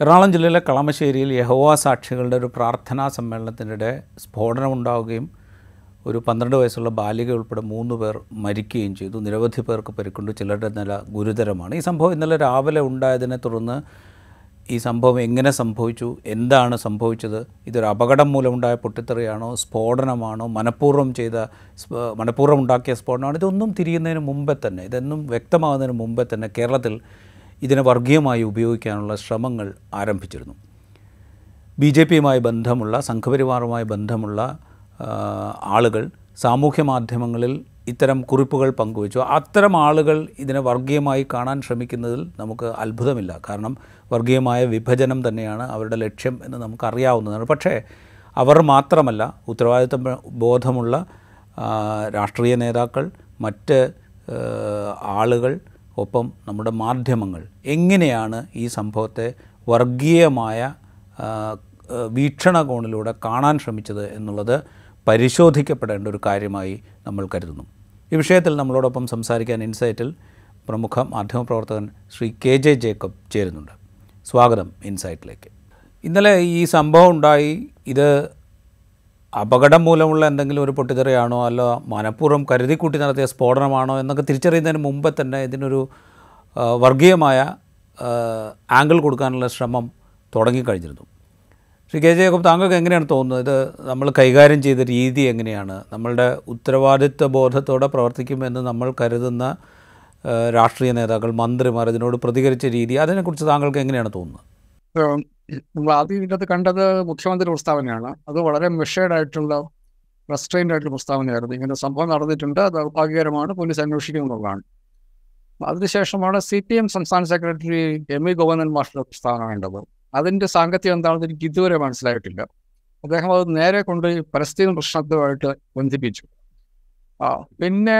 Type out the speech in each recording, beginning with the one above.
എറണാകുളം ജില്ലയിലെ കളമശ്ശേരിയിൽ യഹോവ സാക്ഷികളുടെ ഒരു പ്രാർത്ഥനാ സമ്മേളനത്തിനിടെ സ്ഫോടനമുണ്ടാവുകയും ഒരു പന്ത്രണ്ട് വയസ്സുള്ള ബാലിക ഉൾപ്പെടെ മൂന്ന് പേർ മരിക്കുകയും ചെയ്തു. നിരവധി പേർക്ക് പരിക്കുണ്ട്. ചിലരുടെ നില ഗുരുതരമാണ്. ഈ സംഭവം ഇന്നലെ രാവിലെ ഉണ്ടായതിനെ തുടർന്ന് ഈ സംഭവം എങ്ങനെ സംഭവിച്ചു? എന്താണ് സംഭവിച്ചത്? ഇതൊരു അപകടം മൂലമുണ്ടായ പൊട്ടിത്തെറിയാണോ? സ്ഫോടനമാണോ? മനഃപൂർവം ചെയ്ത മനഃപൂർവം ഉണ്ടാക്കിയ സ്ഫോടനമാണോ? ഇതൊന്നും തിരിയുന്നതിന് മുമ്പേ തന്നെ ഇതൊന്നും വ്യക്തമാകുന്നതിന് മുമ്പേ തന്നെ കേരളത്തിൽ ഇതിനെ വർഗീയമായി ഉപയോഗിക്കാനുള്ള ശ്രമങ്ങൾ ആരംഭിച്ചിരുന്നു. ബി ജെ പിയുമായി ബന്ധമുള്ള സംഘപരിവാറുമായി ബന്ധമുള്ള ആളുകൾ സാമൂഹ്യ മാധ്യമങ്ങളിൽ ഇത്തരം കുറിപ്പുകൾ പങ്കുവച്ചു. അത്തരം ആളുകൾ ഇതിനെ വർഗീയമായി കാണാൻ ശ്രമിക്കുന്നതിൽ നമുക്ക് അത്ഭുതമില്ല. കാരണം വർഗീയമായ വിഭജനം തന്നെയാണ് അവരുടെ ലക്ഷ്യം എന്ന് നമുക്കറിയാവുന്നതാണ്. പക്ഷേ അവർ മാത്രമല്ല ഉത്തരവാദിത്വ ബോധമുള്ള രാഷ്ട്രീയ നേതാക്കൾ മറ്റ് ആളുകൾ ഒപ്പം നമ്മുടെ മാധ്യമങ്ങൾ എങ്ങനെയാണ് ഈ സംഭവത്തെ വർഗീയമായ വീക്ഷണകോണിലൂടെ കാണാൻ ശ്രമിച്ചത് എന്നുള്ളത് പരിശോധിക്കപ്പെടേണ്ട ഒരു കാര്യമായി നമ്മൾ കരുതുന്നു. ഈ വിഷയത്തിൽ നമ്മളോടൊപ്പം സംസാരിക്കാൻ ഇൻസൈറ്റിൽ പ്രമുഖ മാധ്യമപ്രവർത്തകൻ ശ്രീ കെ ജെ ജേക്കബ് ചേരുന്നുണ്ട്. സ്വാഗതം ഇൻസൈറ്റിലേക്ക്. ഇന്നലെ ഈ സംഭവം ഉണ്ടായി. ഇത് അപകടം മൂലമുള്ള എന്തെങ്കിലും ഒരു പൊട്ടിത്തെറിയാണോ? അല്ല മനഃപൂർവം കരുതിക്കൂട്ടി നടത്തിയ സ്ഫോടനമാണോ? എന്നൊക്കെ തിരിച്ചറിയുന്നതിന് മുമ്പേ തന്നെ ഇതിനൊരു വർഗീയമായ ആംഗിൾ കൊടുക്കാനുള്ള ശ്രമം തുടങ്ങിക്കഴിഞ്ഞിരുന്നു. ശ്രീ കെ ജേക്കബ് താങ്കൾക്ക് എങ്ങനെയാണ് തോന്നുന്നത്? ഇത് നമ്മൾ കൈകാര്യം ചെയ്ത രീതി എങ്ങനെയാണ്? നമ്മളുടെ ഉത്തരവാദിത്വ ബോധത്തോടെ പ്രവർത്തിക്കുമെന്ന് നമ്മൾ കരുതുന്ന രാഷ്ട്രീയ നേതാക്കൾ മന്ത്രിമാർ ഇതിനോട് പ്രതികരിച്ച രീതി അതിനെക്കുറിച്ച് താങ്കൾക്ക് എങ്ങനെയാണ് തോന്നുന്നത്? ആദ്യം ഇതിനകത്ത് കണ്ടത് മുഖ്യമന്ത്രി പ്രസ്താവനയാണ്. അത് വളരെ മെഷേർഡ് ആയിട്ടുള്ള റെസ്ട്രെയിൻഡ് ആയിട്ടുള്ള പ്രസ്താവനയായിരുന്നു. ഇങ്ങനെ സംഭവം നടന്നിട്ടുണ്ട്. അത് ദൗർഭാഗ്യകരമാണ് പോലീസ് അന്വേഷിക്കുന്നുള്ളതാണ്. അതിനുശേഷമാണ് സി പി എം സംസ്ഥാന സെക്രട്ടറി എം ഇ ഗോവിന്ദൻ മാഷിന്റെ പ്രസ്താവന വേണ്ടത് അതിന്റെ സാങ്കത്യം എന്താണെന്ന് എനിക്ക് ഇതുവരെ മനസ്സിലായിട്ടില്ല. അദ്ദേഹം അത് നേരെ കൊണ്ട് പലസ്തീൻ പ്രശ്നത്തുമായിട്ട് ബന്ധിപ്പിച്ചു. ആ പിന്നെ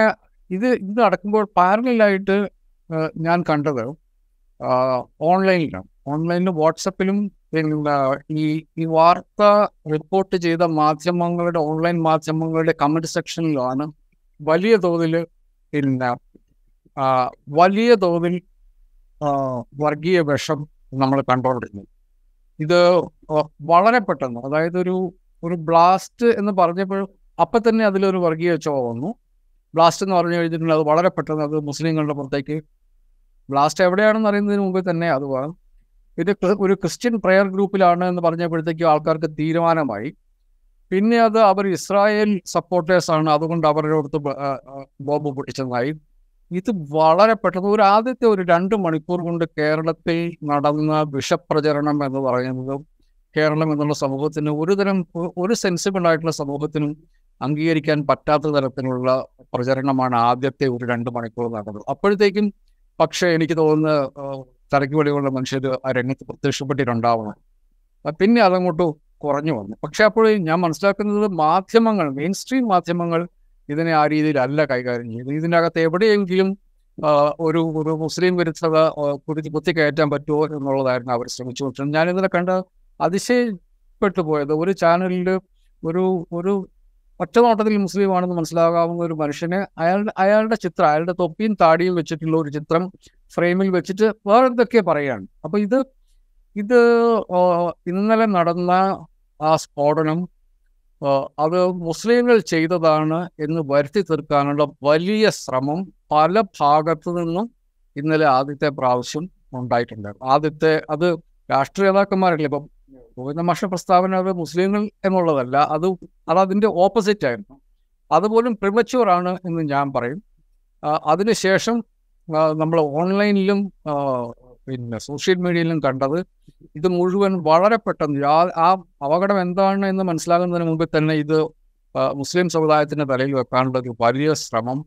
ഇത് ഇത് നടക്കുമ്പോൾ പാരലായിട്ട് ഞാൻ കണ്ടത് ഓൺലൈനിലാണ് ഓൺലൈനിലും വാട്സപ്പിലും ഈ ഈ വാർത്ത റിപ്പോർട്ട് ചെയ്ത മാധ്യമങ്ങളുടെ ഓൺലൈൻ മാധ്യമങ്ങളുടെ കമന്റ് സെക്ഷനിലാണ് വലിയ തോതിൽ പിന്നെ വലിയ തോതിൽ വർഗീയ വിഷം നമ്മൾ കണ്ടുകൊണ്ടിരുന്നത്. ഇത് വളരെ പെട്ടെന്ന് അതായത് ഒരു ഒരു ബ്ലാസ്റ്റ് എന്ന് പറഞ്ഞപ്പോൾ അപ്പം തന്നെ അതിലൊരു വർഗീയ ചുവ വന്നു. ബ്ലാസ്റ്റ് എന്ന് പറഞ്ഞു കഴിഞ്ഞിട്ടുണ്ടെങ്കിൽ അത് വളരെ പെട്ടെന്ന് അത് മുസ്ലിങ്ങളുടെ പുറത്തേക്ക് ബ്ലാസ്റ്റ് എവിടെയാണെന്ന് അറിയുന്നതിന് മുമ്പേ തന്നെ അത് ഇത് ഒരു ക്രിസ്ത്യൻ പ്രെയർ ഗ്രൂപ്പിലാണ് എന്ന് പറഞ്ഞപ്പോഴത്തേക്കും ആൾക്കാർക്ക് തീരുമാനമായി. പിന്നെ അത് അവർ ഇസ്രായേൽ സപ്പോർട്ടേഴ്സ് ആണ്. അതുകൊണ്ട് അവരുടെ അടുത്ത് ബോംബ് പൊട്ടിച്ചതായി. ഇത് വളരെ പെട്ടെന്ന് ഒരു ആദ്യത്തെ ഒരു രണ്ട് മണിക്കൂർ കൊണ്ട് കേരളത്തിൽ നടന്ന വിഷപ്രചരണം എന്ന് പറയുന്നത് കേരളം എന്നുള്ള സമൂഹത്തിന് ഒരു തരം ഒരു സെൻസിബിൾ ആയിട്ടുള്ള സമൂഹത്തിനും അംഗീകരിക്കാൻ പറ്റാത്ത തരത്തിലുള്ള പ്രചരണമാണ് ആദ്യത്തെ ഒരു രണ്ട് മണിക്കൂർ നടന്നത്. അപ്പോഴത്തേക്കും പക്ഷേ എനിക്ക് തോന്നുന്ന തലയ്ക്ക് വെളിയുള്ള മനുഷ്യർ ആ രംഗത്ത് പ്രത്യക്ഷപ്പെട്ടിട്ടുണ്ടാവണം. പിന്നെ അതങ്ങോട്ട് കുറഞ്ഞു വന്നു. പക്ഷെ അപ്പോൾ ഞാൻ മനസ്സിലാക്കുന്നത് മാധ്യമങ്ങൾ മെയിൻ സ്ട്രീം മാധ്യമങ്ങൾ ഇതിനെ ആ രീതിയിലല്ല കൈകാര്യം ചെയ്യുന്നത്. ഇതിനകത്ത് എവിടെയെങ്കിലും ഒരു ഒരു മുസ്ലിം വിരുദ്ധത കുറിച്ച് കുത്തി കുത്തിക്കയറ്റാൻ പറ്റുമോ എന്നുള്ളതായിരുന്നു അവർ ശ്രമിച്ചുകൊണ്ടിരുന്നത്. ഞാൻ ഞാനിതിനെ കണ്ട് അതിശയപ്പെട്ടു പോയത്. ഒരു ചാനലിൽ ഒരു ഒരു ഒറ്റ നോട്ടത്തിൽ മുസ്ലിം ആണെന്ന് മനസ്സിലാകാവുന്ന ഒരു മനുഷ്യനെ അയാളുടെ അയാളുടെ ചിത്രം അയാളുടെ തൊപ്പിയും താടിയും വെച്ചിട്ടുള്ള ഒരു ചിത്രം ഫ്രെയിമിൽ വെച്ചിട്ട് വേറെ എന്തൊക്കെ പറയാണ് അപ്പൊ ഇത് ഇത് ഇന്നലെ നടന്ന ആ സ്ഫോടനം അത് മുസ്ലിങ്ങൾ ചെയ്തതാണ് എന്ന് വരുത്തി തീർക്കാനുള്ള വലിയ ശ്രമം പല ഭാഗത്തു നിന്നും ഇന്നലെ ആദ്യത്തെ പ്രാവശ്യം ഉണ്ടായിട്ടുണ്ടായിരുന്നു ആദ്യത്തെ അത് രാഷ്ട്രീയ നേതാക്കന്മാരല്ലേ? ഇപ്പം ഗോവിന്ദ മഷ പ്രസ്താവന അത് മുസ്ലിങ്ങൾ എന്നുള്ളതല്ല അത് അത് അതിന്റെ ഓപ്പോസിറ്റ് ആയിരുന്നു അതുപോലും പ്രിമച്യൂർ ആണ് എന്ന് ഞാൻ പറയും. അതിനുശേഷം നമ്മൾ ഓൺലൈനിലും പിന്നെ സോഷ്യൽ മീഡിയയിലും കണ്ടത് ഇത് മുഴുവൻ വളരെ പെട്ടെന്ന് ആ- അപകടം എന്താണ് എന്ന് മനസ്സിലാകുന്നതിന് മുമ്പ് തന്നെ ഇത് മുസ്ലിം സമുദായത്തിന്റെ തലയിൽ വെക്കാനുള്ള ഒരു വലിയ ശ്രമം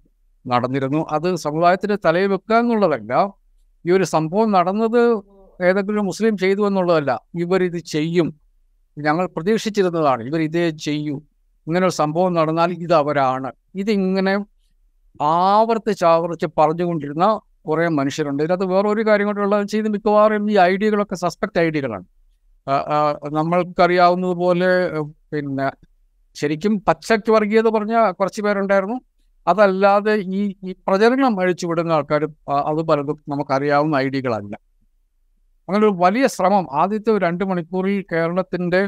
നടന്നിരുന്നു. അത് സമുദായത്തിന്റെ തലയിൽ വെക്കുക എന്നുള്ളതല്ല ഈ ഒരു സംഭവം നടന്നത് ഏതെങ്കിലും മുസ്ലിം ചെയ്തു എന്നുള്ളതല്ല. ഇവരിത് ചെയ്യും. ഞങ്ങൾ പ്രതീക്ഷിച്ചിരുന്നതാണ് ഇവർ ഇതേ ചെയ്യൂ. ഇങ്ങനെ ഒരു സംഭവം നടന്നാൽ ഇത് അവരാണ്. ഇതിങ്ങനെ ആവർത്തിച്ച് ആവർത്തിച്ച് പറഞ്ഞുകൊണ്ടിരുന്ന കുറേ മനുഷ്യരുണ്ട്. ഇതിനകത്ത് വേറെ ഒരു കാര്യം കൊണ്ടുള്ള ചെയ്ത് മിക്കവാറും ഈ ഐഡിയകളൊക്കെ സസ്പെക്ട് ഐഡിയകളാണ്. നമ്മൾക്കറിയാവുന്നതുപോലെ പിന്നെ ശരിക്കും പച്ചയ്ക്ക് വർഗീയത പറഞ്ഞ കുറച്ച് പേരുണ്ടായിരുന്നു. അതല്ലാതെ ഈ ഈ പ്രചരണം അഴിച്ചു വിടുന്ന ആൾക്കാർ അത് പലതും നമുക്കറിയാവുന്ന ഐഡിയകളല്ല. അങ്ങനെ ഒരു വലിയ ശ്രമം ആദ്യത്തെ രണ്ട് മണിക്കൂറിൽ കേരളത്തിന്റെ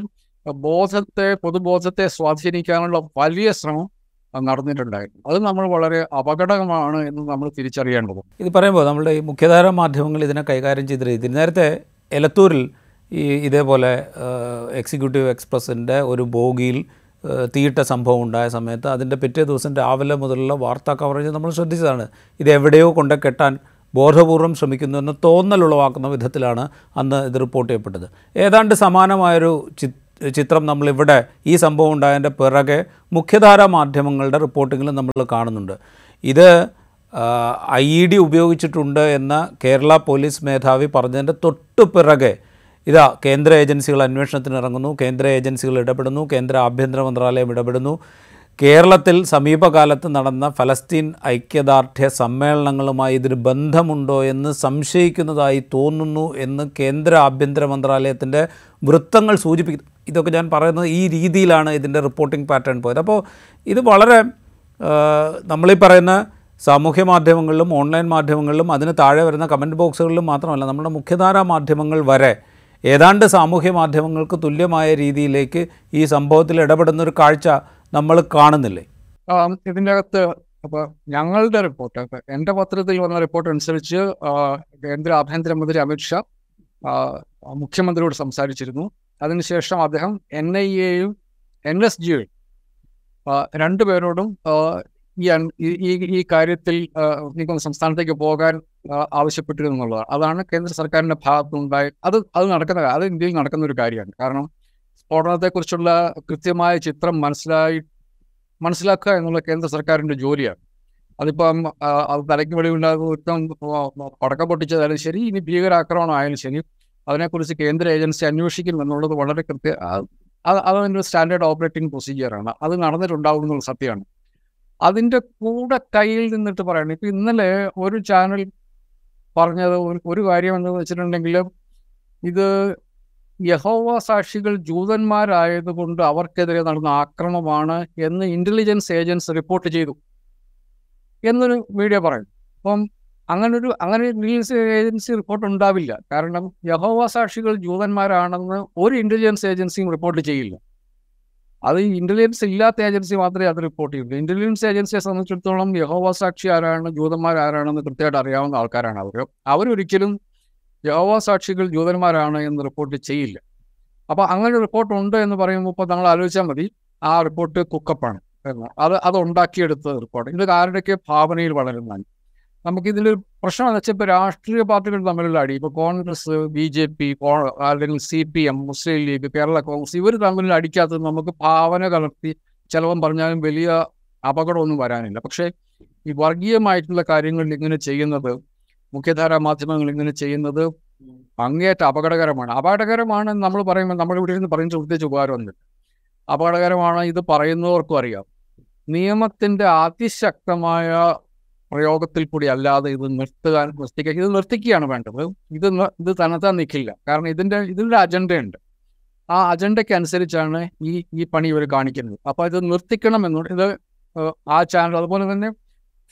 ബോധത്തെ പൊതുബോധത്തെ സ്വാധീനിക്കാനുള്ള വലിയ ശ്രമം നടന്നിട്ടുണ്ടായിരുന്നു. അത് നമ്മൾ വളരെ അപകടമാണ് എന്ന് നമ്മൾ തിരിച്ചറിയേണ്ടത് ഇത് പറയുമ്പോൾ നമ്മുടെ ഈ മുഖ്യധാര മാധ്യമങ്ങൾ ഇതിനെ കൈകാര്യം ചെയ്ത രീതി നേരത്തെ എലത്തൂരിൽ ഈ ഇതേപോലെ എക്സിക്യൂട്ടീവ് എക്സ്പ്രസിന്റെ ഒരു ബോഗിയിൽ തീയിട്ട സംഭവം ഉണ്ടായ സമയത്ത് അതിന്റെ പിറ്റേ ദിവസം രാവിലെ മുതലുള്ള വാർത്താ കവറേജ് നമ്മൾ ശ്രദ്ധിച്ചതാണ്. ഇത് എവിടെയോ കൊണ്ട് കെട്ടാൻ ബോധപൂർവം ശ്രമിക്കുന്നു എന്ന് തോന്നലുളവാക്കുന്ന വിധത്തിലാണ് അന്ന് ഇത് റിപ്പോർട്ട് ചെയ്യപ്പെട്ടത്. ഏതാണ്ട് സമാനമായൊരു ചി- ചിത്രം നമ്മളിവിടെ ഈ സംഭവം ഉണ്ടായതിന്റെ പിറകെ മുഖ്യധാരാ മാധ്യമങ്ങളുടെ റിപ്പോർട്ടിങ്ങിൽ നമ്മൾ കാണുന്നുണ്ട്. ഇത് ഐ ഇ ഡി ഉപയോഗിച്ചിട്ടുണ്ട് എന്ന കേരള പോലീസ് മേധാവി പറഞ്ഞതിന്റെ തൊട്ടു പിറകെ ഇതാ കേന്ദ്ര ഏജൻസികൾ അന്വേഷണത്തിന് ഇറങ്ങുന്നു കേന്ദ്ര ഏജൻസികൾ ഇടപെടുന്നു കേന്ദ്ര ആഭ്യന്തര മന്ത്രാലയം ഇടപെടുന്നു. കേരളത്തിൽ സമീപകാലത്ത് നടന്ന ഫലസ്തീൻ ഐക്യദാർഢ്യ സമ്മേളനങ്ങളുമായി ഇതിന് ബന്ധമുണ്ടോ എന്ന് സംശയിക്കുന്നതായി തോന്നുന്നു എന്ന് കേന്ദ്ര ആഭ്യന്തര മന്ത്രാലയത്തിന്റെ വൃത്തങ്ങൾ സൂചിപ്പിക്കുന്നു. ഇതൊക്കെ ഞാൻ പറയുന്നത് ഈ രീതിയിലാണ് ഇതിന്റെ റിപ്പോർട്ടിംഗ് പാറ്റേൺ പോയത്. അപ്പോൾ ഇത് വളരെ നമ്മളീ പറയുന്ന സാമൂഹ്യ മാധ്യമങ്ങളിലും ഓൺലൈൻ മാധ്യമങ്ങളിലും അതിന് താഴെ വരുന്ന കമന്റ് ബോക്സുകളിലും മാത്രമല്ല നമ്മുടെ മുഖ്യധാരാ മാധ്യമങ്ങൾ വരെ ഏതാണ്ട് സാമൂഹ്യ മാധ്യമങ്ങൾക്ക് തുല്യമായ രീതിയിലേക്ക് ഈ സംഭവത്തിൽ ഇടപെടുന്ന ഒരു കാഴ്ച നമ്മൾ കാണുന്നില്ലേ? ഇതിന്റെ അകത്ത് അപ്പോൾ ഞങ്ങളുടെ റിപ്പോർട്ട് എന്റെ പത്രത്തിൽ വന്ന റിപ്പോർട്ട് അനുസരിച്ച് കേന്ദ്ര ആഭ്യന്തരമന്ത്രി അമിത്ഷാ മുഖ്യമന്ത്രിയോട് സംസാരിച്ചിരുന്നു. അതിനുശേഷം അദ്ദേഹം എൻ ഐ എയും എൻ എസ് ജിയും രണ്ടുപേരോടും ഈ ഈ- കാര്യത്തിൽ ആ, എനിക്കൊന്ന് സംസ്ഥാനത്തേക്ക് പോകാൻ ആവശ്യപ്പെട്ടിരുന്നുള്ളതാണ് അതാണ് കേന്ദ്ര സർക്കാരിന്റെ ഭാഗത്തുനിന്നുണ്ടായ അത് അത് നടക്കുന്ന അത് ഇന്ത്യയിൽ നടക്കുന്ന ഒരു കാര്യമാണ്. കാരണം സ്ഫോടനത്തെക്കുറിച്ചുള്ള കൃത്യമായ ചിത്രം മനസ്സിലായി മനസ്സിലാക്കുക എന്നുള്ള കേന്ദ്ര സർക്കാരിന്റെ ജോലിയാണ്. അതിപ്പം അത് തലയ്ക്ക് വെളിവുണ്ടാകുന്ന ഒരുത്തം പടക്കം പൊട്ടിച്ചതായാലും ശരി ഇനി ഭീകരാക്രമണം ആയാലും ശരി അതിനെക്കുറിച്ച് കേന്ദ്ര ഏജൻസി അന്വേഷിക്കും എന്നുള്ളത് വളരെ കൃത്യ ആ- അത് അതിന്റെ സ്റ്റാൻഡേർഡ് ഓപ്പറേറ്റിംഗ് പ്രൊസീജിയറാണ്. അത് നടന്നിട്ടുണ്ടാവും എന്നുള്ള സത്യമാണ്. അതിന്റെ കൂടെ കയ്യിൽ നിന്നിട്ട് പറയണം. ഇപ്പം ഇന്നലെ ഒരു ചാനൽ പറഞ്ഞത് ഒരു കാര്യം എന്ന് വെച്ചിട്ടുണ്ടെങ്കിൽ ഇത് യഹോവ സാക്ഷികൾ ജൂതന്മാരായതുകൊണ്ട് അവർക്കെതിരെ നടന്ന ആക്രമണമാണ് എന്ന് ഇന്റലിജൻസ് ഏജൻസ് റിപ്പോർട്ട് ചെയ്തു. എന്നൊരു മീഡിയ പറയും അപ്പം അങ്ങനൊരു അങ്ങനെ ഇന്റലിജൻസ് ഏജൻസി റിപ്പോർട്ട് ഉണ്ടാവില്ല. കാരണം യഹോവ സാക്ഷികൾ ജൂതന്മാരാണെന്ന് ഒരു ഇന്റലിജൻസ് ഏജൻസിയും റിപ്പോർട്ട് ചെയ്യില്ല. അത് ഇന്റലിജൻസ് ഇല്ലാത്ത ഏജൻസി മാത്രമേ അത് റിപ്പോർട്ട് ചെയ്യുള്ളൂ. ഇന്റലിജൻസ് ഏജൻസിയെ സംബന്ധിച്ചിടത്തോളം യഹോവ സാക്ഷി ആരാണ് ജൂതന്മാർ ആരാണെന്ന് കൃത്യമായിട്ട് അറിയാവുന്ന ആൾക്കാരാണ് അവർ. അവരൊരിക്കലും യഹോവ സാക്ഷികൾ ജൂതന്മാരാണ് എന്ന് റിപ്പോർട്ട് ചെയ്യില്ല. അപ്പോൾ അങ്ങനെ റിപ്പോർട്ട് ഉണ്ട് എന്ന് പറയുമ്പോൾ ഇപ്പോൾ നമ്മൾ ആലോചിച്ചാൽ മതി ആ റിപ്പോർട്ട് കുക്കപ്പാണ് എന്ന്. അത് അത് ഉണ്ടാക്കിയെടുത്ത റിപ്പോർട്ട് ഇത് ആരുടെയൊക്കെ ഭാവനയിൽ വളരുന്നതാണ്. നമുക്കിതിൽ പ്രശ്നം എന്ന് വെച്ചാൽ ഇപ്പോൾ രാഷ്ട്രീയ പാർട്ടികൾ തമ്മിലുള്ള അടി ഇപ്പോൾ കോൺഗ്രസ് ബി ജെ പി അല്ലെങ്കിൽ C P M Muslim League Kerala Congress ഇവർ തമ്മിൽ അടിക്കാത്തത് നമുക്ക് ഭാവന കലർത്തി ചിലവം പറഞ്ഞാലും വലിയ അപകടമൊന്നും വരാനില്ല. പക്ഷേ ഈ വർഗീയമായിട്ടുള്ള കാര്യങ്ങളിൽ ഇങ്ങനെ ചെയ്യുന്നത് മുഖ്യധാരാ മാധ്യമങ്ങൾ ഇങ്ങനെ ചെയ്യുന്നത് അങ്ങേറ്റ അപകടകരമാണ്. അപകടകരമാണ് നമ്മൾ പറയുമ്പോൾ നമ്മൾ ഇവിടെ നിന്ന് പറയുന്ന പ്രത്യേകിച്ച് ഉപകാരമൊന്നുമില്ല അപകടകരമാണ് ഇത് പറയുന്നവർക്കും അറിയാം. നിയമത്തിന്റെ അതിശക്തമായ പ്രയോഗത്തിൽ കൂടി അല്ലാതെ ഇത് നിർത്തുക നിർത്തിക്കുക ഇത് നിർത്തിക്കുകയാണ് വേണ്ടത്. ഇത് ഇത് തനത്താൻ നിൽക്കില്ല കാരണം ഇതിന്റെ ഇതിന്റെ അജണ്ടയുണ്ട്. ആ അജണ്ടയ്ക്ക് അനുസരിച്ചാണ് ഈ ഈ പണി ഇവർ കാണിക്കുന്നത്. അപ്പോൾ ഇത് നിർത്തിക്കണം എന്ന് ഇത് ആ ചാനൽ അതുപോലെ തന്നെ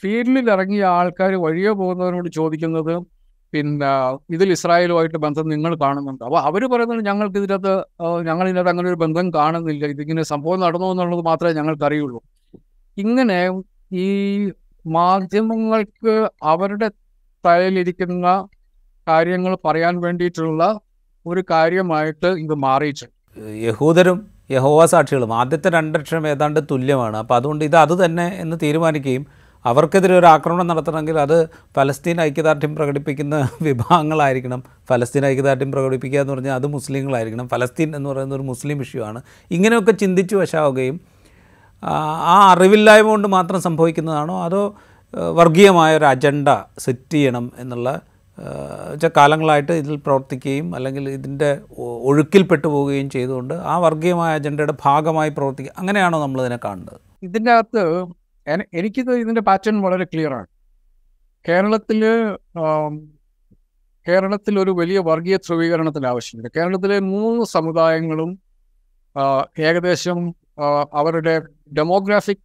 ഫീൽഡിൽ ഇറങ്ങിയ ആൾക്കാർ വഴിയെ പോകുന്നവരോട് ചോദിക്കുന്നത് പിന്നെ ഇതിൽ ഇസ്രായേലുമായിട്ട് ബന്ധം നിങ്ങൾ കാണുന്നുണ്ട്. അപ്പോൾ അവർ പറയുന്നത് ഞങ്ങൾക്ക് ഇതിനകത്ത് ഞങ്ങളിതിനകത്ത് അങ്ങനെ ഒരു ബന്ധം കാണുന്നില്ല. ഇതിങ്ങനെ സംഭവം നടന്നു എന്നുള്ളത് മാത്രമേ ഞങ്ങൾക്കറിയുള്ളൂ. ഇങ്ങനെ ഈ മാധ്യമങ്ങൾക്ക് അവരുടെ തലയിലിരിക്കുന്ന കാര്യങ്ങൾ പറയാൻ വേണ്ടിയിട്ടുള്ള ഒരു കാര്യമായിട്ട് ഇത് മാറിയിട്ടുണ്ട്. യഹൂദരും യഹോവ സാക്ഷികളും ആദ്യത്തെ രണ്ടക്ഷരം ഏതാണ്ട് തുല്യമാണ്. അപ്പോൾ അതുകൊണ്ട് ഇത് അത് തന്നെ എന്ന് തീരുമാനിക്കുകയും അവർക്കെതിരെ ഒരു ആക്രമണം നടത്തണമെങ്കിൽ അത് ഫലസ്തീൻ ഐക്യദാർഢ്യം പ്രകടിപ്പിക്കുന്ന വിഭാഗങ്ങളായിരിക്കണം. ഫലസ്തീൻ ഐക്യദാർഢ്യം പ്രകടിപ്പിക്കുക എന്ന് പറഞ്ഞാൽ അത് മുസ്ലിങ്ങളായിരിക്കണം. ഫലസ്തീൻ എന്ന് പറയുന്ന ഒരു മുസ്ലിം ഇഷ്യൂ ആണ്. ഇങ്ങനെയൊക്കെ ചിന്തിച്ചു വശാവുകയും ആ അറിവില്ലായ്മ കൊണ്ട് മാത്രം സംഭവിക്കുന്നതാണോ? അതോ വർഗീയമായ ഒരു അജണ്ട സെറ്റ് ചെയ്യണം എന്നുള്ള വെച്ചാൽ കാലങ്ങളായിട്ട് ഇതിൽ പ്രവർത്തിക്കുകയും അല്ലെങ്കിൽ ഇതിന്റെ ഒഴുക്കിൽപ്പെട്ടു പോവുകയും ചെയ്തുകൊണ്ട് ആ വർഗീയമായ അജണ്ടയുടെ ഭാഗമായി പ്രവർത്തിക്കുക. അങ്ങനെയാണോ നമ്മളിതിനെ കാണുന്നത്? ഇതിന്റെ അകത്ത് എനിക്കിത് ഇതിന്റെ പാറ്റേൺ വളരെ ക്ലിയർ ആണ്. കേരളത്തിൽ കേരളത്തിൽ ഒരു വലിയ വർഗീയ ധ്രുവീകരണത്തിന് ആവശ്യമുണ്ട്. കേരളത്തിലെ മൂന്ന് സമുദായങ്ങളും ഏകദേശം അവരുടെ ഡെമോഗ്രാഫിക്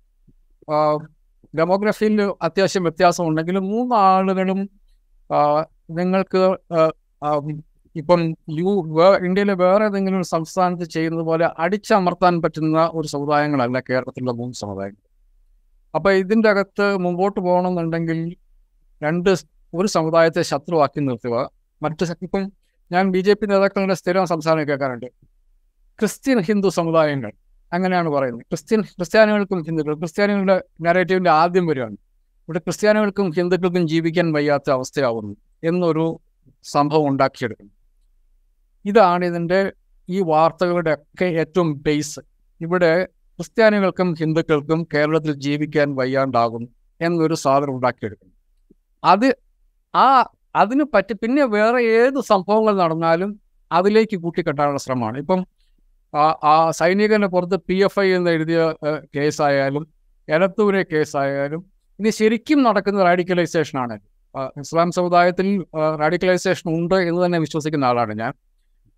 ഡെമോഗ്രഫിയിൽ അത്യാവശ്യം വ്യത്യാസമുണ്ടെങ്കിലും മൂന്ന് ആളുകളും നിങ്ങൾക്ക് ഇപ്പം യു ഇന്ത്യയിലെ വേറെ ഏതെങ്കിലും ഒരു സംസ്ഥാനത്ത് ചെയ്യുന്നത് പോലെ അടിച്ചമർത്താൻ പറ്റുന്ന ഒരു സമുദായങ്ങളല്ല കേരളത്തിലുള്ള മൂന്ന് സമുദായങ്ങൾ. അപ്പൊ ഇതിന്റെ അകത്ത് മുമ്പോട്ട് പോകണമെന്നുണ്ടെങ്കിൽ രണ്ട് ഒരു സമുദായത്തെ ശത്രുവാക്കി നിർത്തുക. മറ്റ് ഇപ്പം ഞാൻ ബി ജെ പി നേതാക്കളുടെ സ്ഥിരം സംസാരം കേൾക്കാറുണ്ട്. ക്രിസ്ത്യൻ ഹിന്ദു സമുദായങ്ങൾ അങ്ങനെയാണ് പറയുന്നത്. ക്രിസ്ത്യൻ ക്രിസ്ത്യാനികൾക്കും ഹിന്ദുക്കൾ ക്രിസ്ത്യാനികളുടെ നാരേറ്റീവിന്റെ ആദ്യം വരികയാണ് ഇവിടെ ക്രിസ്ത്യാനികൾക്കും ഹിന്ദുക്കൾക്കും ജീവിക്കാൻ വയ്യാത്ത അവസ്ഥയാവുന്നു എന്നൊരു സംഭവം ഉണ്ടാക്കിയെടുക്കുന്നു. ഇതാണ് ഇതിന്റെ ഈ വാർത്തകളുടെ ഒക്കെ ഏറ്റവും ബേസ് ഇവിടെ ക്രിസ്ത്യാനികൾക്കും ഹിന്ദുക്കൾക്കും കേരളത്തിൽ ജീവിക്കാൻ വയ്യാണ്ടാകും എന്നൊരു സാധനം ഉണ്ടാക്കിയെടുക്കുന്നു. അത് ആ അതിന് പറ്റി പിന്നെ വേറെ ഏത് സംഭവങ്ങൾ നടന്നാലും അതിലേക്ക് കൂട്ടിക്കെട്ടാനുള്ള ശ്രമമാണ്. ഇപ്പം ആ സൈനികനെ പുറത്ത് പി എഫ് ഐ എന്ന് എഴുതിയ കേസായാലും എലത്തൂരെ കേസായാലും ഇനി ശരിക്കും നടക്കുന്ന റാഡിക്കലൈസേഷൻ ആണ്. ഇസ്ലാം സമുദായത്തിൽ റാഡിക്കലൈസേഷൻ ഉണ്ട് എന്ന് തന്നെ വിശ്വസിക്കുന്ന ആളാണ് ഞാൻ.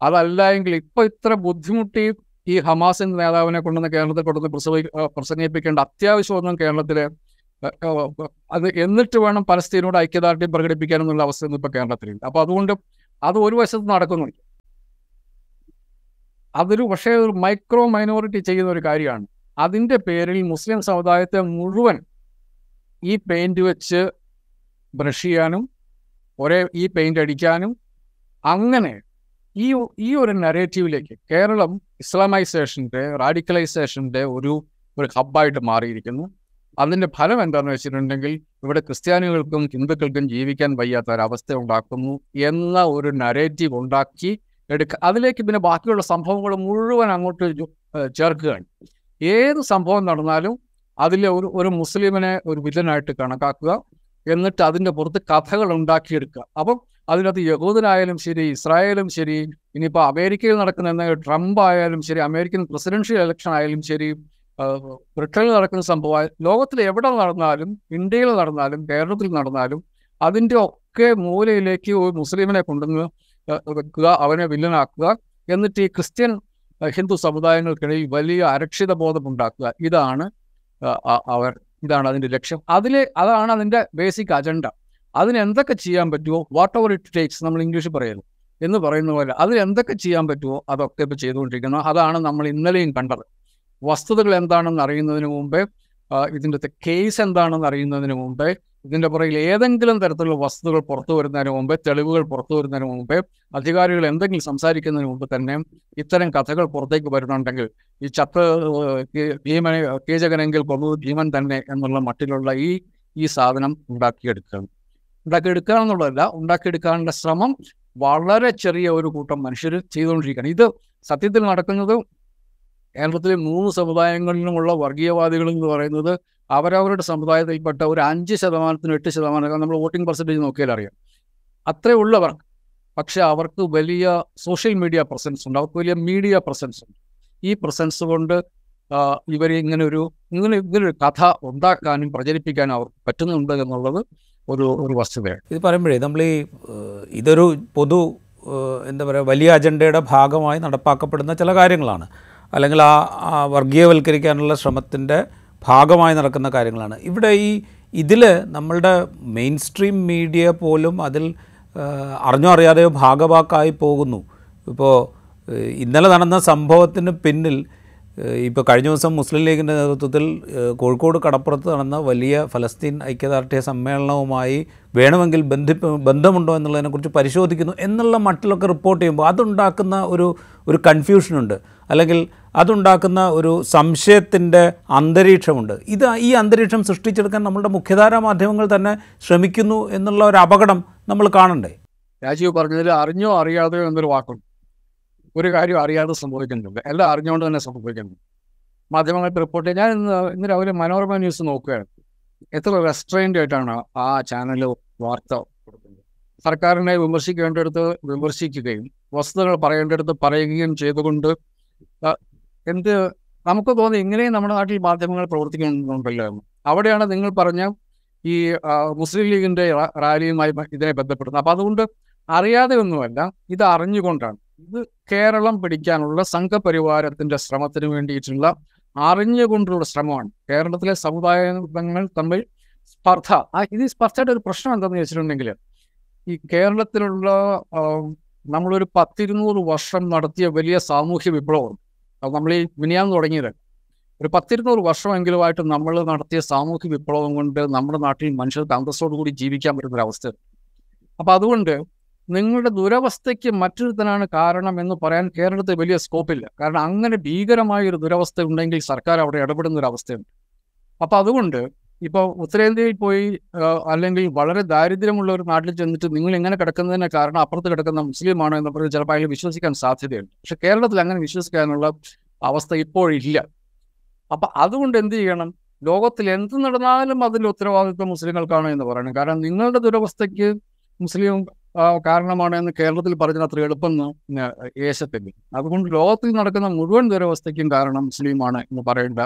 അതല്ല എങ്കിൽ ഇപ്പം ഇത്ര ബുദ്ധിമുട്ടി ഈ ഹമാസിന്റെ നേതാവിനെ കൊണ്ടുവന്ന് കേരളത്തിൽ കൊണ്ടുവന്ന് പ്രസവി പ്രസംഗിപ്പിക്കേണ്ട അത്യാവശ്യമൊന്നും കേരളത്തിലെ അത് എന്നിട്ട് വേണം പലസ്തീനോട് ഐക്യദാർഢ്യം പ്രകടിപ്പിക്കാൻ എന്നുള്ള അവസ്ഥ ഇപ്പൊ കേരളത്തിലുണ്ട് അപ്പോൾ അതുകൊണ്ട് അത് ഒരു വശത്ത് നടക്കുന്നുണ്ട്. അതൊരു പക്ഷേ ഒരു മൈക്രോ മൈനോറിറ്റി ചെയ്യുന്ന ഒരു കാര്യമാണ്. അതിന്റെ പേരിൽ മുസ്ലിം സമുദായത്തെ മുഴുവൻ ഈ പെയിന്റ് വെച്ച് ബ്രഷ് ചെയ്യാനും ഒരേ ഈ പെയിന്റ് അടിക്കാനും അങ്ങനെ ഈ ഈ ഒരു നരേറ്റീവിലേക്ക് കേരളം ഇസ്ലാമൈസേഷന്റെ റാഡിക്കലൈസേഷന്റെ ഒരു ഒരു ഹബ്ബായിട്ട് മാറിയിരിക്കുന്നു. അതിന്റെ ഫലം എന്താണെന്ന് വെച്ചിട്ടുണ്ടെങ്കിൽ ഇവിടെ ക്രിസ്ത്യാനികൾക്കും ഹിന്ദുക്കൾക്കും ജീവിക്കാൻ വയ്യാത്ത ഒരവസ്ഥ ഉണ്ടാക്കുന്നു എന്ന ഒരു നരേറ്റീവ് ഉണ്ടാക്കി എടുക്കുക അതിലേക്ക് പിന്നെ ബാക്കിയുള്ള സംഭവങ്ങൾ മുഴുവൻ അങ്ങോട്ട് ചേർക്കുകയാണ്. ഏത് സംഭവം നടന്നാലും അതിലെ ഒരു ഒരു മുസ്ലിമിനെ ഒരു വില്ലനായിട്ട് കണക്കാക്കുക എന്നിട്ട് അതിന്റെ പുറത്ത് കഥകൾ ഉണ്ടാക്കിയെടുക്കുക. അപ്പം അതിനകത്ത് യഹൂദനായാലും ശരി ഇസ്രായേലും ശരി ഇനിയിപ്പോൾ അമേരിക്കയിൽ നടക്കുന്ന ട്രംപ് ആയാലും ശരി അമേരിക്കൻ പ്രസിഡൻഷ്യൽ ഇലക്ഷൻ ആയാലും ശരി ബ്രിട്ടനിൽ നടക്കുന്ന സംഭവം ലോകത്തിൽ എവിടെ നടന്നാലും ഇന്ത്യയിൽ നടന്നാലും കേരളത്തിൽ നടന്നാലും അതിന്റെ ഒക്കെ മൂലയിലേക്ക് ഒരു മുസ്ലിമിനെ കൊണ്ടുവന്ന് വെക്കുക അവനെ വില്ലനാക്കുക എന്നിട്ട് ഈ ക്രിസ്ത്യൻ ഹിന്ദു സമുദായങ്ങൾക്കിടയിൽ വലിയ അരക്ഷിത ബോധം ഉണ്ടാക്കുക ഇതാണ് അവർ ഇതാണ് അതിന്റെ ലക്ഷ്യം. അതിലെ അതാണ് അതിന്റെ ബേസിക് അജണ്ട അതിന് എന്തൊക്കെ ചെയ്യാൻ പറ്റുമോ വാട്ട് എവർ ഇറ്റ് ടേക്സ് നമ്മൾ ഇംഗ്ലീഷിൽ പറയുന്നു എന്ന് പറയുന്ന പോലെ അതിൽ എന്തൊക്കെ ചെയ്യാൻ പറ്റുമോ അതൊക്കെ ഇപ്പോൾ ചെയ്തുകൊണ്ടിരിക്കുന്നു. അതാണ് നമ്മൾ ഇന്നലെയും കണ്ടത്. വസ്തുതകൾ എന്താണെന്ന് അറിയുന്നതിന് മുമ്പേ ഇതിന്റെ കേസ് എന്താണെന്ന് അറിയുന്നതിന് മുമ്പേ ഇതിന്റെ പുറകിൽ ഏതെങ്കിലും തരത്തിലുള്ള വസ്തുതകൾ പുറത്തു വരുന്നതിന് മുമ്പേ തെളിവുകൾ പുറത്തു വരുന്നതിന് മുമ്പേ അധികാരികൾ എന്തെങ്കിലും സംസാരിക്കുന്നതിന് മുമ്പ് തന്നെ ഇത്തരം കഥകൾ പുറത്തേക്ക് വരുന്നുണ്ടെങ്കിൽ ഈ ചത്ത് ഭീമനെ കീചകനെങ്കിൽ കൊന്നത് ഭീമൻ തന്നെ എന്നുള്ള മട്ടിലുള്ള ഈ ഈ സാധനം ഉണ്ടാക്കിയെടുക്കുക ഉണ്ടാക്കിയെടുക്കുക എന്നുള്ളതല്ല ഉണ്ടാക്കിയെടുക്കാനുള്ള ശ്രമം വളരെ ചെറിയ ഒരു കൂട്ടം മനുഷ്യർ ചെയ്തുകൊണ്ടിരിക്കുകയാണ്. ഇത് സത്യത്തിൽ നടക്കുന്നത് കേരളത്തിലെ മൂന്ന് സമുദായങ്ങളിലുമുള്ള വർഗീയവാദികൾ എന്ന് പറയുന്നത് അവരവരുടെ സമുദായത്തിൽപ്പെട്ട ഒരു അഞ്ച് ശതമാനത്തിന് എട്ട് ശതമാനം നമ്മൾ വോട്ടിംഗ് പെർസെന്റേജ് നോക്കിയാൽ അറിയാം. അത്രേ ഉള്ളവർ പക്ഷെ അവർക്ക് വലിയ സോഷ്യൽ മീഡിയ പ്രസൻസ് ഉണ്ട്. അവർക്ക് വലിയ മീഡിയ പ്രസൻസ് ഉണ്ട്. ഈ പ്രസൻസ് കൊണ്ട് ഇവർ ഇങ്ങനെ ഒരു ഇങ്ങനെ ഇങ്ങനൊരു കഥ ഉണ്ടാക്കാനും പ്രചരിപ്പിക്കാനും അവർക്ക് പറ്റുന്നുണ്ട് എന്നുള്ളത് ഒരു ഒരു വസ്തുതയാണ്. ഇത് പറയുമ്പോഴേ നമ്മൾ ഈ ഇതൊരു പൊതു എന്താ പറയുക വലിയ അജണ്ടയുടെ ഭാഗമായി നടപ്പാക്കപ്പെടുന്ന ചില കാര്യങ്ങളാണ്. അല്ലെങ്കിൽ ആ വർഗീയവൽക്കരിക്കാനുള്ള ശ്രമത്തിന്റെ ഭാഗമായി നടക്കുന്ന കാര്യങ്ങളാണ്. ഇവിടെ ഈ ഇതിൽ നമ്മളുടെ മെയിൻ സ്ട്രീം മീഡിയ പോലും അതിൽ അറിഞ്ഞോ അറിയാതെയോ ഭാഗവാക്കായി പോകുന്നു. ഇപ്പോൾ ഇന്നലെ നടന്ന സംഭവത്തിന് പിന്നിൽ ഇപ്പോൾ കഴിഞ്ഞ ദിവസം മുസ്ലിം ലീഗിന്റെ നേതൃത്വത്തിൽ കോഴിക്കോട് കടപ്പുറത്ത് നടന്ന വലിയ ഫലസ്തീൻ ഐക്യദാർഢ്യ സമ്മേളനവുമായി വേണമെങ്കിൽ ബന്ധിപ്പ് ബന്ധമുണ്ടോ എന്നുള്ളതിനെക്കുറിച്ച് പരിശോധിക്കുന്നു എന്നുള്ള മട്ടിലൊക്കെ റിപ്പോർട്ട് ചെയ്യുമ്പോൾ അതുണ്ടാക്കുന്ന ഒരു ഒരു കൺഫ്യൂഷനുണ്ട് അല്ലെങ്കിൽ അതുണ്ടാക്കുന്ന ഒരു സംശയത്തിന്റെ അന്തരീക്ഷമുണ്ട്. ഇത് ഈ അന്തരീക്ഷം സൃഷ്ടിച്ചെടുക്കാൻ നമ്മളുടെ മുഖ്യധാരാ മാധ്യമങ്ങൾ തന്നെ ശ്രമിക്കുന്നു എന്നുള്ള ഒരു അപകടം നമ്മൾ കാണണ്ടേ? രാജീവ് പറഞ്ഞതിൽ അറിഞ്ഞോ അറിയാതെയോ എന്നൊരു വാക്കുണ്ട്. ഒരു കാര്യം അറിയാതെ സംഭവിക്കുന്നുണ്ട്. എല്ലാം അറിഞ്ഞുകൊണ്ട് തന്നെ സംഭവിക്കുന്നു മാധ്യമങ്ങൾക്ക് റിപ്പോർട്ട് ഞാൻ ഇന്ന് ഇന്ന് രാവിലെ മനോരമ ന്യൂസ് നോക്കുകയാണ്. എത്ര റെസ്ട്രെയിൻഡ് ആയിട്ടാണ് ആ ചാനൽ വാർത്ത കൊടുക്കുന്നത്. സർക്കാരിനെ വിമർശിക്കേണ്ടടുത്ത് വിമർശിക്കുകയും വസ്തുതകൾ പറയേണ്ടടുത്ത് പറയുകയും ചെയ്തുകൊണ്ട് എന്ത് നമുക്ക് തോന്നി ഇങ്ങനെയും നമ്മുടെ നാട്ടിൽ മാധ്യമങ്ങൾ പ്രവർത്തിക്കുന്നുണ്ടല്ലോ അവിടെയാണ് നിങ്ങൾ പറഞ്ഞ ഈ മുസ്ലിം ലീഗിന്റെ റാലിയുമായി ഇതിനെ ബന്ധപ്പെടുന്നത്. അപ്പം അതുകൊണ്ട് അറിയാതെ ഒന്നുമല്ല ഇത് അറിഞ്ഞുകൊണ്ടാണ്. ഇത് കേരളം പിടിക്കാനുള്ള സംഘപരിവാരത്തിന്റെ ശ്രമത്തിന് വേണ്ടിയിട്ടുള്ള അറിഞ്ഞുകൊണ്ടുള്ള ശ്രമമാണ്. കേരളത്തിലെ സമുദായങ്ങൾ തമ്മിൽ സ്പർദ്ധ. ഇത് സ്പർദ്ധയുടെ ഒരു പ്രശ്നം എന്താണെന്ന് വെച്ചിട്ടുണ്ടെങ്കിൽ ഈ കേരളത്തിലുള്ള നമ്മളൊരു പത്തിരുന്നൂറ് വർഷം നടത്തിയ വലിയ സാമൂഹ്യ വിപ്ലവം നമ്മൾ ഈ വിനിയാന്ന് തുടങ്ങിയത്. ഒരു പത്തിരുന്നൂറ് വർഷമെങ്കിലുമായിട്ട് നമ്മൾ നടത്തിയ സാമൂഹ്യ വിപ്ലവം കൊണ്ട് നമ്മുടെ നാട്ടിൽ മനുഷ്യർക്ക് അന്തസ്സോടു കൂടി ജീവിക്കാൻ പറ്റുന്ന അവസ്ഥ. അപ്പം അതുകൊണ്ട് നിങ്ങളുടെ ദുരവസ്ഥയ്ക്ക് മറ്റൊരുത്തനാണ് കാരണം എന്ന് പറയാൻ കേരളത്തിൽ വലിയ സ്കോപ്പില്ല കാരണം അങ്ങനെ ഭീകരമായ ഒരു ദുരവസ്ഥ ഉണ്ടെങ്കിൽ സർക്കാർ അവിടെ ഇടപെടുന്ന ഒരു അവസ്ഥയുണ്ട്. അപ്പം അതുകൊണ്ട് ഇപ്പോൾ ഉത്തരേന്ത്യയിൽ പോയി അല്ലെങ്കിൽ വളരെ ദാരിദ്ര്യമുള്ള ഒരു നാട്ടിൽ ചെന്നിട്ട് നിങ്ങൾ എങ്ങനെ കിടക്കുന്നതിന് കാരണം അപ്പുറത്ത് കിടക്കുന്ന മുസ്ലിമാണോ എന്ന് പറഞ്ഞ് ചിലപ്പോൾ അയാൾ വിശ്വസിക്കാൻ സാധ്യതയുണ്ട്. പക്ഷെ കേരളത്തിൽ അങ്ങനെ വിശ്വസിക്കാനുള്ള അവസ്ഥ ഇപ്പോഴില്ല അപ്പം അതുകൊണ്ട് എന്ത് ചെയ്യണം? ലോകത്തിൽ എന്ത് നടന്നാലും അതിന്റെ ഉത്തരവാദിത്വം മുസ്ലിങ്ങൾക്കാണ് എന്ന് പറയണം. കാരണം നിങ്ങളുടെ ദുരവസ്ഥയ്ക്ക് മുസ്ലിം കാരണമാണ് എന്ന് കേരളത്തിൽ പറഞ്ഞാൽ അത്ര എളുപ്പം യേശത്തില്ല അതുകൊണ്ട് ലോകത്തിൽ നടക്കുന്ന മുഴുവൻ ദുരവസ്ഥയ്ക്കും കാരണം മുസ്ലിമാണ് എന്ന് പറയേണ്ട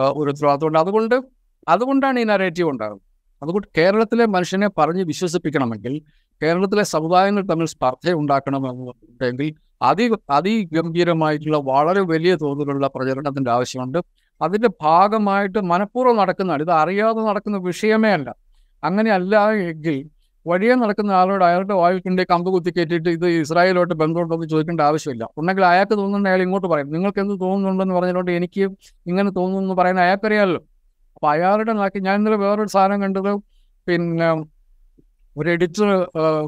ഒരു ഉത്തരവാദിത്തമുണ്ട് അതുകൊണ്ട് അതുകൊണ്ടാണ് ഈ നരേറ്റീവ് ഉണ്ടാകുന്നത് അതുകൊണ്ട് കേരളത്തിലെ മനുഷ്യനെ പറഞ്ഞ് വിശ്വസിപ്പിക്കണമെങ്കിൽ കേരളത്തിലെ സമുദായങ്ങൾ തമ്മിൽ സ്പർദ്ധ ഉണ്ടാക്കണമെന്നുണ്ടെങ്കിൽ അതി അതിഗംഭീരമായിട്ടുള്ള വളരെ വലിയ തോതിലുള്ള പ്രചരണത്തിന്റെ ആവശ്യമുണ്ട്. അതിന്റെ ഭാഗമായിട്ട് മനഃപൂർവം നടക്കുന്നതാണ്. ഇത് അറിയാതെ നടക്കുന്ന വിഷയമേ അല്ല. അങ്ങനെയല്ല എങ്കിൽ വഴിയെ നടക്കുന്ന ആളോട് അയാളുടെ വായുക്കിന്റെ കമ്പ് കുത്തി കയറ്റിയിട്ട് ഇത് ഇസ്രായേലോട്ട് ബന്ധമുണ്ടോ എന്ന് ചോദിക്കേണ്ട ആവശ്യമില്ല. ഉണ്ടെങ്കിൽ അയാൾക്ക് തോന്നുന്നുണ്ട് അയാൾ ഇങ്ങോട്ട് പറയും. നിങ്ങൾക്ക് എന്ത് തോന്നുന്നുണ്ടെന്ന് പറഞ്ഞതുകൊണ്ട് എനിക്ക് ഇങ്ങനെ തോന്നുന്നു എന്ന് പറയുന്ന അയാൾക്കറിയാമല്ലോ. അപ്പൊ അയാളുടെ നാക്കി ഞാൻ ഇന്നലെ വേറൊരു സാധനം കണ്ടത്. പിന്നെ ഒരു എഡിറ്റർ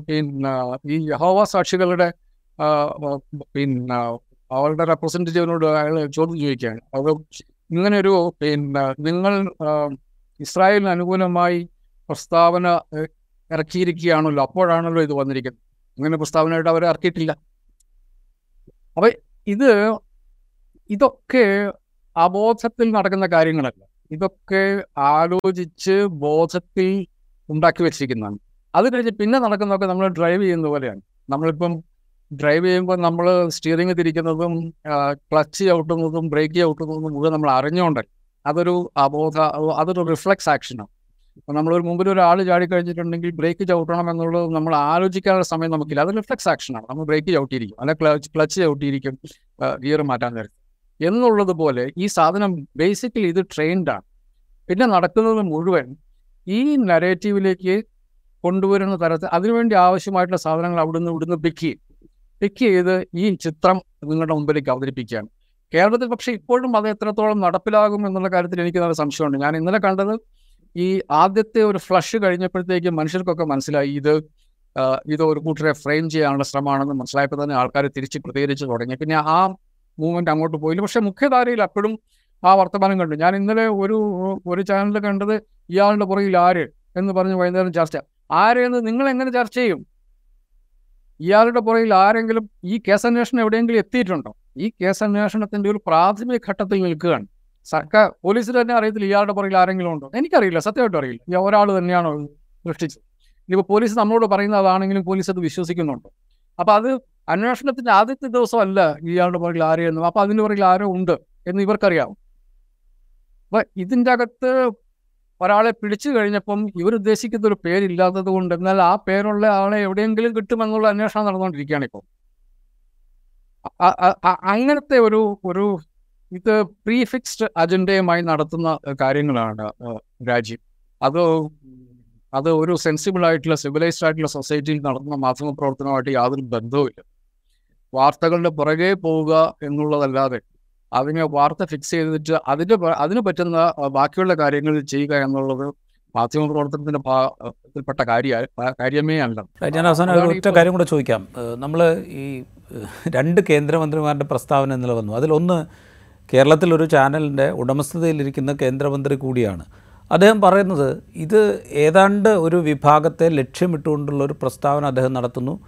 പിന്നെ ഈ യഹോവ സാക്ഷികളുടെ പിന്നെ അവളുടെ റെപ്രസെന്റേറ്റീവിനോട് അയാൾ ചോദ്യം ചോദിക്കുകയാണ്. അത് ഇങ്ങനൊരു പിന്നെ നിങ്ങൾ ഇസ്രായേലിന് അനുകൂലമായി പ്രസ്താവന ഇറക്കിയിരിക്കുകയാണല്ലോ. അപ്പോഴാണല്ലോ ഇത് വന്നിരിക്കുന്നത്. അങ്ങനെ പ്രസ്താവനയായിട്ട് അവർ ഇറക്കിയിട്ടില്ല. അപ്പൊ ഇത് ഇതൊക്കെ അബോധത്തിൽ നടക്കുന്ന കാര്യങ്ങളല്ല. ഇതൊക്കെ ആലോചിച്ച് ബോധത്തിൽ ഉണ്ടാക്കി വെച്ചിരിക്കുന്നതാണ്. അത് കഴിഞ്ഞ് പിന്നെ നടക്കുന്നതൊക്കെ നമ്മൾ ഡ്രൈവ് ചെയ്യുന്ന പോലെയാണ്. നമ്മളിപ്പം ഡ്രൈവ് ചെയ്യുമ്പോൾ നമ്മൾ സ്റ്റിയറിംഗ് തിരിക്കുന്നതും ക്ലച്ച് ചവിട്ടുന്നതും ബ്രേക്ക് ചവിട്ടുന്നതും മുഴുവൻ നമ്മൾ അറിഞ്ഞുകൊണ്ടല്ല. അതൊരു അബോധ അതൊരു റിഫ്ലക്സ് ആക്ഷനാണ്. അപ്പോൾ നമ്മളൊരു മുമ്പിൽ ഒരാൾ ചാടി കഴിഞ്ഞിട്ടുണ്ടെങ്കിൽ ബ്രേക്ക് ചവിട്ടണം എന്നുള്ളത് നമ്മൾ ആലോചിക്കാനുള്ള സമയം നമുക്കില്ല. അത് റിഫ്ലക്സ് ആക്ഷനാണ് നമ്മൾ ബ്രേക്ക് ചവിട്ടിയിരിക്കും. അല്ലെ ക്ലച്ച് ക്ലച്ച് ചവിട്ടിയിരിക്കും. ഗിയർ മാറ്റാൻ നേരത്തെ എന്നുള്ളത് പോലെ ഈ സാധനം ബേസിക്കലി ഇത് ട്രെയിൻഡാണ് പിന്നെ നടക്കുന്നത് മുഴുവൻ ഈ നരേറ്റീവിലേക്ക് കൊണ്ടുവരുന്ന തരത്തിൽ അതിനുവേണ്ടി ആവശ്യമായിട്ടുള്ള സാധനങ്ങൾ അവിടുന്ന് ഇവിടുന്ന് പിക്ക് ചെയ്യും. പിക്ക് ചെയ്ത് ഈ ചിത്രം നിങ്ങളുടെ മുമ്പിലേക്ക് അവതരിപ്പിക്കുകയാണ്. കേരളത്തിൽ പക്ഷേ ഇപ്പോഴും അത് എത്രത്തോളം നടപ്പിലാകും എന്നുള്ള കാര്യത്തിൽ എനിക്ക് നല്ല സംശയമുണ്ട്. ഞാൻ ഇന്നലെ കണ്ടത് ഈ ആദ്യത്തെ ഒരു ഫ്ലഷ് കഴിഞ്ഞപ്പോഴത്തേക്ക് മനുഷ്യർക്കൊക്കെ മനസ്സിലായി ഇത് ഇത് ഒരു കൂട്ടരെ ഫ്രെയിം ചെയ്യാനുള്ള ശ്രമമാണെന്ന് മനസ്സിലായപ്പോൾ തന്നെ ആൾക്കാർ തിരിച്ച് പ്രതികരിച്ച് തുടങ്ങി. പിന്നെ ആ മൂവ്മെന്റ് അങ്ങോട്ട് പോയില്ല. പക്ഷെ മുഖ്യധാരയിൽ അപ്പോഴും ആ വർത്തമാനം കണ്ടു. ഞാൻ ഇന്നലെ ഒരു ഒരു ചാനലിൽ കണ്ടത് ഇയാളുടെ പുറകിൽ ആര് എന്ന് പറഞ്ഞ് വൈകുന്നേരം ചർച്ച. ആരെന്ന് നിങ്ങൾ എങ്ങനെ ചർച്ച ചെയ്യും? ഇയാളുടെ പുറകിൽ ആരെങ്കിലും ഈ കേസന്വേഷണം എവിടെയെങ്കിലും എത്തിയിട്ടുണ്ടോ? ഈ കേസ് അന്വേഷണത്തിന്റെ ഒരു പ്രാഥമിക ഘട്ടത്തിൽ നിൽക്കുകയാണ്. സർക്കാർ പോലീസിൽ തന്നെ അറിയത്തില്ല ഇയാളുടെ പുറകിൽ ആരെങ്കിലും ഉണ്ടോ? എനിക്കറിയില്ല സത്യമായിട്ടും അറിയില്ല. ഒരാൾ തന്നെയാണോ സൃഷ്ടിച്ചത്. ഇനിയിപ്പോൾ പോലീസ് നമ്മളോട് പറയുന്നതാണെങ്കിലും പോലീസ് അത് വിശ്വസിക്കുന്നുണ്ടോ. അപ്പോൾ അത് അന്വേഷണത്തിന്റെ ആദ്യത്തെ ദിവസമല്ല ഇയാളുടെ പുറകിൽ ആരെയെന്നും അപ്പോൾ അതിന്റെ പുറകിൽ ആരോ ഉണ്ട് എന്ന് ഇവർക്കറിയാം. അപ്പം ഇതിന്റെ അകത്ത് ഒരാളെ പിടിച്ചു കഴിഞ്ഞപ്പം ഇവരുദ്ദേശിക്കുന്ന ഒരു പേരില്ലാത്തത് കൊണ്ട് എന്നാൽ ആ പേരുള്ള ആളെ എവിടെയെങ്കിലും കിട്ടുമെന്നുള്ള അന്വേഷണം നടന്നുകൊണ്ടിരിക്കുകയാണ് ഇപ്പോൾ. അങ്ങനത്തെ ഒരു ഒരു ഇത് പ്രീഫിക്സ്ഡ് അജണ്ടയുമായി നടത്തുന്ന കാര്യങ്ങളാണ് രാജ്യം അത് അത് ഒരു സെൻസിബിൾ ആയിട്ടുള്ള സിവിലൈസ്ഡ് ആയിട്ടുള്ള സൊസൈറ്റിയിൽ നടത്തുന്ന മാധ്യമ പ്രവർത്തനമായിട്ട് യാതൊരു ബന്ധവുമില്ല. വാർത്തകളുടെ പുറകെ പോവുക എന്നുള്ളതല്ലാതെ അതിനെ വാർത്ത ഫിക്സ് ചെയ്തിട്ട് അതിന്റെ അതിന് പറ്റുന്ന ബാക്കിയുള്ള കാര്യങ്ങൾ ചെയ്യുക എന്നുള്ളത് മാധ്യമ പ്രവർത്തനത്തിന്റെ ഭാഗത്തിൽപ്പെട്ട കാര്യ കാര്യമേ അല്ല. ഞാൻ അവസാനം ഒരു ഒറ്റ കാര്യം കൂടെ ചോദിക്കാം. നമ്മൾ ഈ രണ്ട് കേന്ദ്രമന്ത്രിമാരുടെ പ്രസ്താവന ഇന്നലെ വന്നു. അതിലൊന്ന് കേരളത്തിലൊരു ചാനലിന്റെ ഉടമസ്ഥതയിലിരിക്കുന്ന കേന്ദ്രമന്ത്രി കൂടിയാണ്. അദ്ദേഹം പറയുന്നത് ഇത് ഏതാണ്ട് ഒരു വിഭാഗത്തെ ലക്ഷ്യമിട്ടുകൊണ്ടുള്ള ഒരു പ്രസ്താവന അദ്ദേഹം നടത്തുന്നു.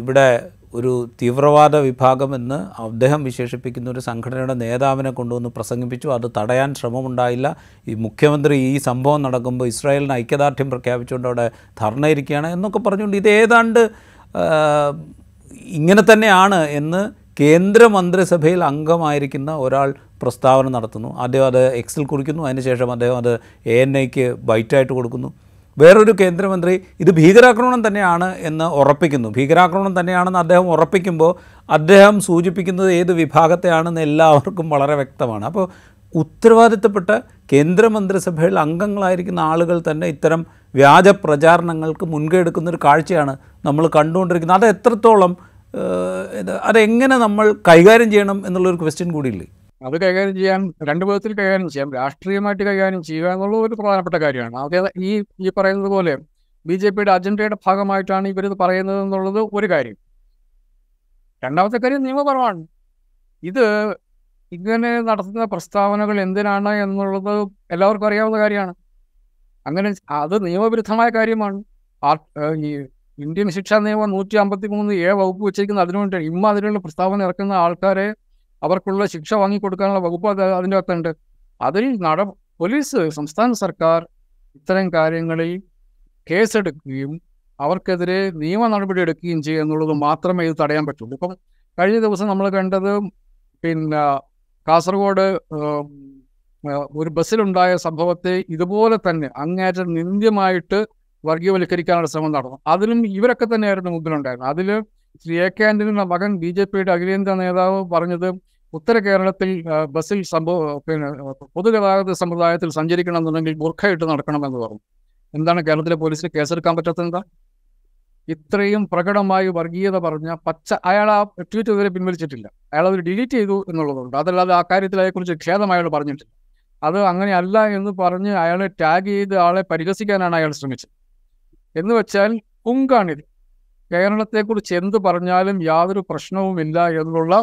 ഇവിടെ ഒരു തീവ്രവാദ വിഭാഗം എന്ന് അദ്ദേഹം വിശേഷിപ്പിക്കുന്ന ഒരു സംഘടനയുടെ നേതാവിനെ കൊണ്ടുവന്ന് പ്രസംഗിപ്പിച്ചു. അത് തടയാൻ ശ്രമമുണ്ടായില്ല. ഈ മുഖ്യമന്ത്രി ഈ സംഭവം നടക്കുമ്പോൾ ഇസ്രായേലിന് ഐക്യദാർഢ്യം പ്രഖ്യാപിച്ചുകൊണ്ട് അവിടെ ധർണയിരിക്കുകയാണ് എന്നൊക്കെ പറഞ്ഞുകൊണ്ട് ഇത് ഏതാണ്ട് ഇങ്ങനെ തന്നെയാണ് എന്ന് കേന്ദ്രമന്ത്രിസഭയിൽ അംഗമായിരിക്കുന്ന ഒരാൾ പ്രസ്താവന നടത്തുന്നു. ആദ്യം അത് എക്സിൽ കുറിക്കുന്നു. അതിനുശേഷം അദ്ദേഹം അത് എ എൻ ഐക്ക് ബൈറ്റായിട്ട് കൊടുക്കുന്നു. വേറൊരു കേന്ദ്രമന്ത്രി ഇത് ഭീകരാക്രമണം തന്നെയാണ് എന്ന് ഉറപ്പിക്കുന്നു. ഭീകരാക്രമണം തന്നെയാണെന്ന് അദ്ദേഹം ഉറപ്പിക്കുമ്പോൾ അദ്ദേഹം സൂചിപ്പിക്കുന്നത് ഏത് വിഭാഗത്തെയാണെന്ന് എല്ലാവർക്കും വളരെ വ്യക്തമാണ്. അപ്പോൾ ഉത്തരവാദിത്തപ്പെട്ട കേന്ദ്രമന്ത്രിസഭയിൽ അംഗങ്ങളായിരിക്കുന്ന ആളുകൾ തന്നെ ഇത്തരം വ്യാജ പ്രചാരണങ്ങൾക്ക് മുൻകൈ എടുക്കുന്നൊരു കാഴ്ചയാണ് നമ്മൾ കണ്ടുകൊണ്ടിരിക്കുന്നത്. അത് എത്രത്തോളം അതെങ്ങനെ നമ്മൾ കൈകാര്യം ചെയ്യണം എന്നുള്ളൊരു ക്വസ്റ്റ്യൻ കൂടിയില്ലേ? അത് കൈകാര്യം ചെയ്യാൻ രണ്ട് വിധത്തിൽ കൈകാര്യം ചെയ്യാം. രാഷ്ട്രീയമായിട്ട് കൈകാര്യം ചെയ്യുക എന്നുള്ളത് ഒരു പ്രധാനപ്പെട്ട കാര്യമാണ്. അതേ ഈ ഈ പറയുന്നത് പോലെ ബി ജെ പിയുടെ അജണ്ടയുടെ ഭാഗമായിട്ടാണ് ഇവരിത് പറയുന്നത് എന്നുള്ളത് ഒരു കാര്യം. രണ്ടാമത്തെ കാര്യം നിയമപരമാണ്. ഇത് ഇങ്ങനെ നടത്തുന്ന പ്രസ്താവനകൾ എന്തിനാണ് എന്നുള്ളത് എല്ലാവർക്കും അറിയാവുന്ന കാര്യമാണ്. അങ്ങനെ അത് നിയമവിരുദ്ധമായ കാര്യമാണ്. ഈ ഇന്ത്യൻ ശിക്ഷാ നിയമം നൂറ്റി അമ്പത്തി മൂന്ന് എ വകുപ്പ് വെച്ചിരിക്കുന്ന അതിനുവേണ്ടി ഇമ്മ അതിനുള്ള പ്രസ്താവന ഇറക്കുന്ന ആൾക്കാരെ അവർക്കുള്ള ശിക്ഷ വാങ്ങിക്കൊടുക്കാനുള്ള വകുപ്പ് അത് അതിന്റെ അകത്തുണ്ട്. അതിൽ നട പോലീസ് സംസ്ഥാന സർക്കാർ ഇത്തരം കാര്യങ്ങളിൽ കേസെടുക്കുകയും അവർക്കെതിരെ നിയമ നടപടി എടുക്കുകയും ചെയ്യുക എന്നുള്ളത് മാത്രമേ ഇത് തടയാൻ പറ്റുള്ളൂ. ഇപ്പം കഴിഞ്ഞ ദിവസം നമ്മൾ കണ്ടത് പിന്നെ കാസർഗോഡ് ഒരു ബസ്സിലുണ്ടായ സംഭവത്തെ ഇതുപോലെ തന്നെ അങ്ങേറ്റം നിന്ദ്യമായിട്ട് വർഗീയവൽക്കരിക്കാനുള്ള ശ്രമം നടന്നു. അതിലും ഇവരൊക്കെ തന്നെയായിരുന്നു മുമ്പിലുണ്ടായിരുന്നത്. അതിൽ ശ്രീ എ കെ ആന്റണിയുടെ മകൻ ബി ജെ പിയുടെ അഖിലേന്ത്യാ നേതാവ് പറഞ്ഞത് ഉത്തര കേരളത്തിൽ ബസ്സിൽ സംഭവ പിന്നെ പൊതുഗതാഗത സമ്പ്രദായത്തിൽ സഞ്ചരിക്കണമെന്നുണ്ടെങ്കിൽ ബുർഖയിട്ട് നടക്കണമെന്ന് പറഞ്ഞു. എന്താണ് കേരളത്തിലെ പോലീസിന് കേസെടുക്കാൻ പറ്റാത്തത് എന്താ? ഇത്രയും പ്രകടമായി വർഗീയത പറഞ്ഞ പച്ച അയാൾ ആ ട്വീറ്റ് ഇതുവരെ പിൻവലിച്ചിട്ടില്ല. അയാൾ അത് ഡിലീറ്റ് ചെയ്തു എന്നുള്ളതുണ്ട്. അതല്ലാതെ ആ കാര്യത്തിൽ അതേക്കുറിച്ച് ഖേദം അയാൾ പറഞ്ഞിട്ടില്ല. അത് അങ്ങനെയല്ല എന്ന് പറഞ്ഞ് അയാളെ ടാഗ് ചെയ്ത് ആളെ പരിഹസിക്കാനാണ് അയാൾ ശ്രമിച്ചത്. എന്ന് വെച്ചാൽ പുങ്കാണിത്. കേരളത്തെക്കുറിച്ച് എന്ത് പറഞ്ഞാലും യാതൊരു പ്രശ്നവുമില്ല എന്നുള്ള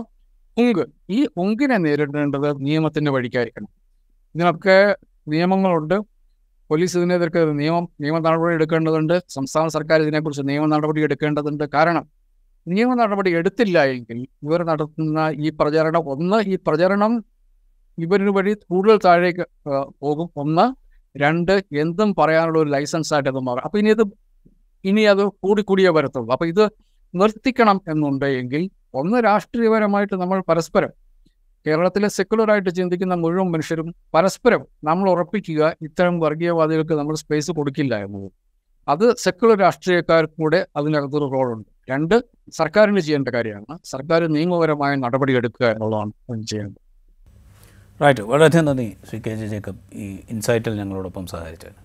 പുങ്ക്. ഈ പുങ്കിനെ നേരിടേണ്ടത് നിയമത്തിന്റെ വഴിക്കായിരിക്കണം. ഇതിനൊക്കെ നിയമങ്ങളുണ്ട്. പോലീസ് ഇതിനെതിർക്ക് നിയമം നിയമ നടപടി എടുക്കേണ്ടതുണ്ട്. സംസ്ഥാന സർക്കാർ ഇതിനെക്കുറിച്ച് നിയമ നടപടി എടുക്കേണ്ടതുണ്ട്. കാരണം നിയമ നടപടി എടുത്തില്ല എങ്കിൽ ഇവർ നടത്തുന്ന ഈ പ്രചരണം ഒന്ന് ഈ പ്രചരണം ഇവരിന് വഴി കൂടുതൽ താഴേക്ക് പോകും. ഒന്ന് രണ്ട് എന്തും പറയാനുള്ള ഒരു ലൈസൻസ് ആയിട്ട് അത് മാറും. അപ്പം ഇനി ഇത് ഇനി അത് കൂടിക്കൂടിയേ വരത്തുള്ളൂ. അപ്പൊ ഇത് നിർത്തിക്കണം എന്നുണ്ടെങ്കിൽ ഒന്ന് രാഷ്ട്രീയപരമായിട്ട് നമ്മൾ പരസ്പരം കേരളത്തിലെ സെക്കുലറായിട്ട് ചിന്തിക്കുന്ന മുഴുവൻ മനുഷ്യരും പരസ്പരം നമ്മൾ ഉറപ്പിക്കുക ഇത്തരം വർഗീയവാദികൾക്ക് നമ്മൾ സ്പേസ് കൊടുക്കില്ല എന്നത്. അത് രാഷ്ട്രീയക്കാർക്കും കൂടെ അതിനകത്തൊരു റോളുണ്ട് രണ്ട് സർക്കാരിന് ചെയ്യേണ്ട കാര്യമാണ്. സർക്കാർ നിയമപരമായ നടപടി എടുക്കുക എന്നുള്ളതാണ് ചെയ്യേണ്ടത് റൈറ്റ് വളരെയധികം നന്ദി ശ്രീ കെ ജെ ജേക്കബ് ഈ ഇൻസൈറ്റിൽ ഞങ്ങളോടൊപ്പം സഹകരിച്ചത്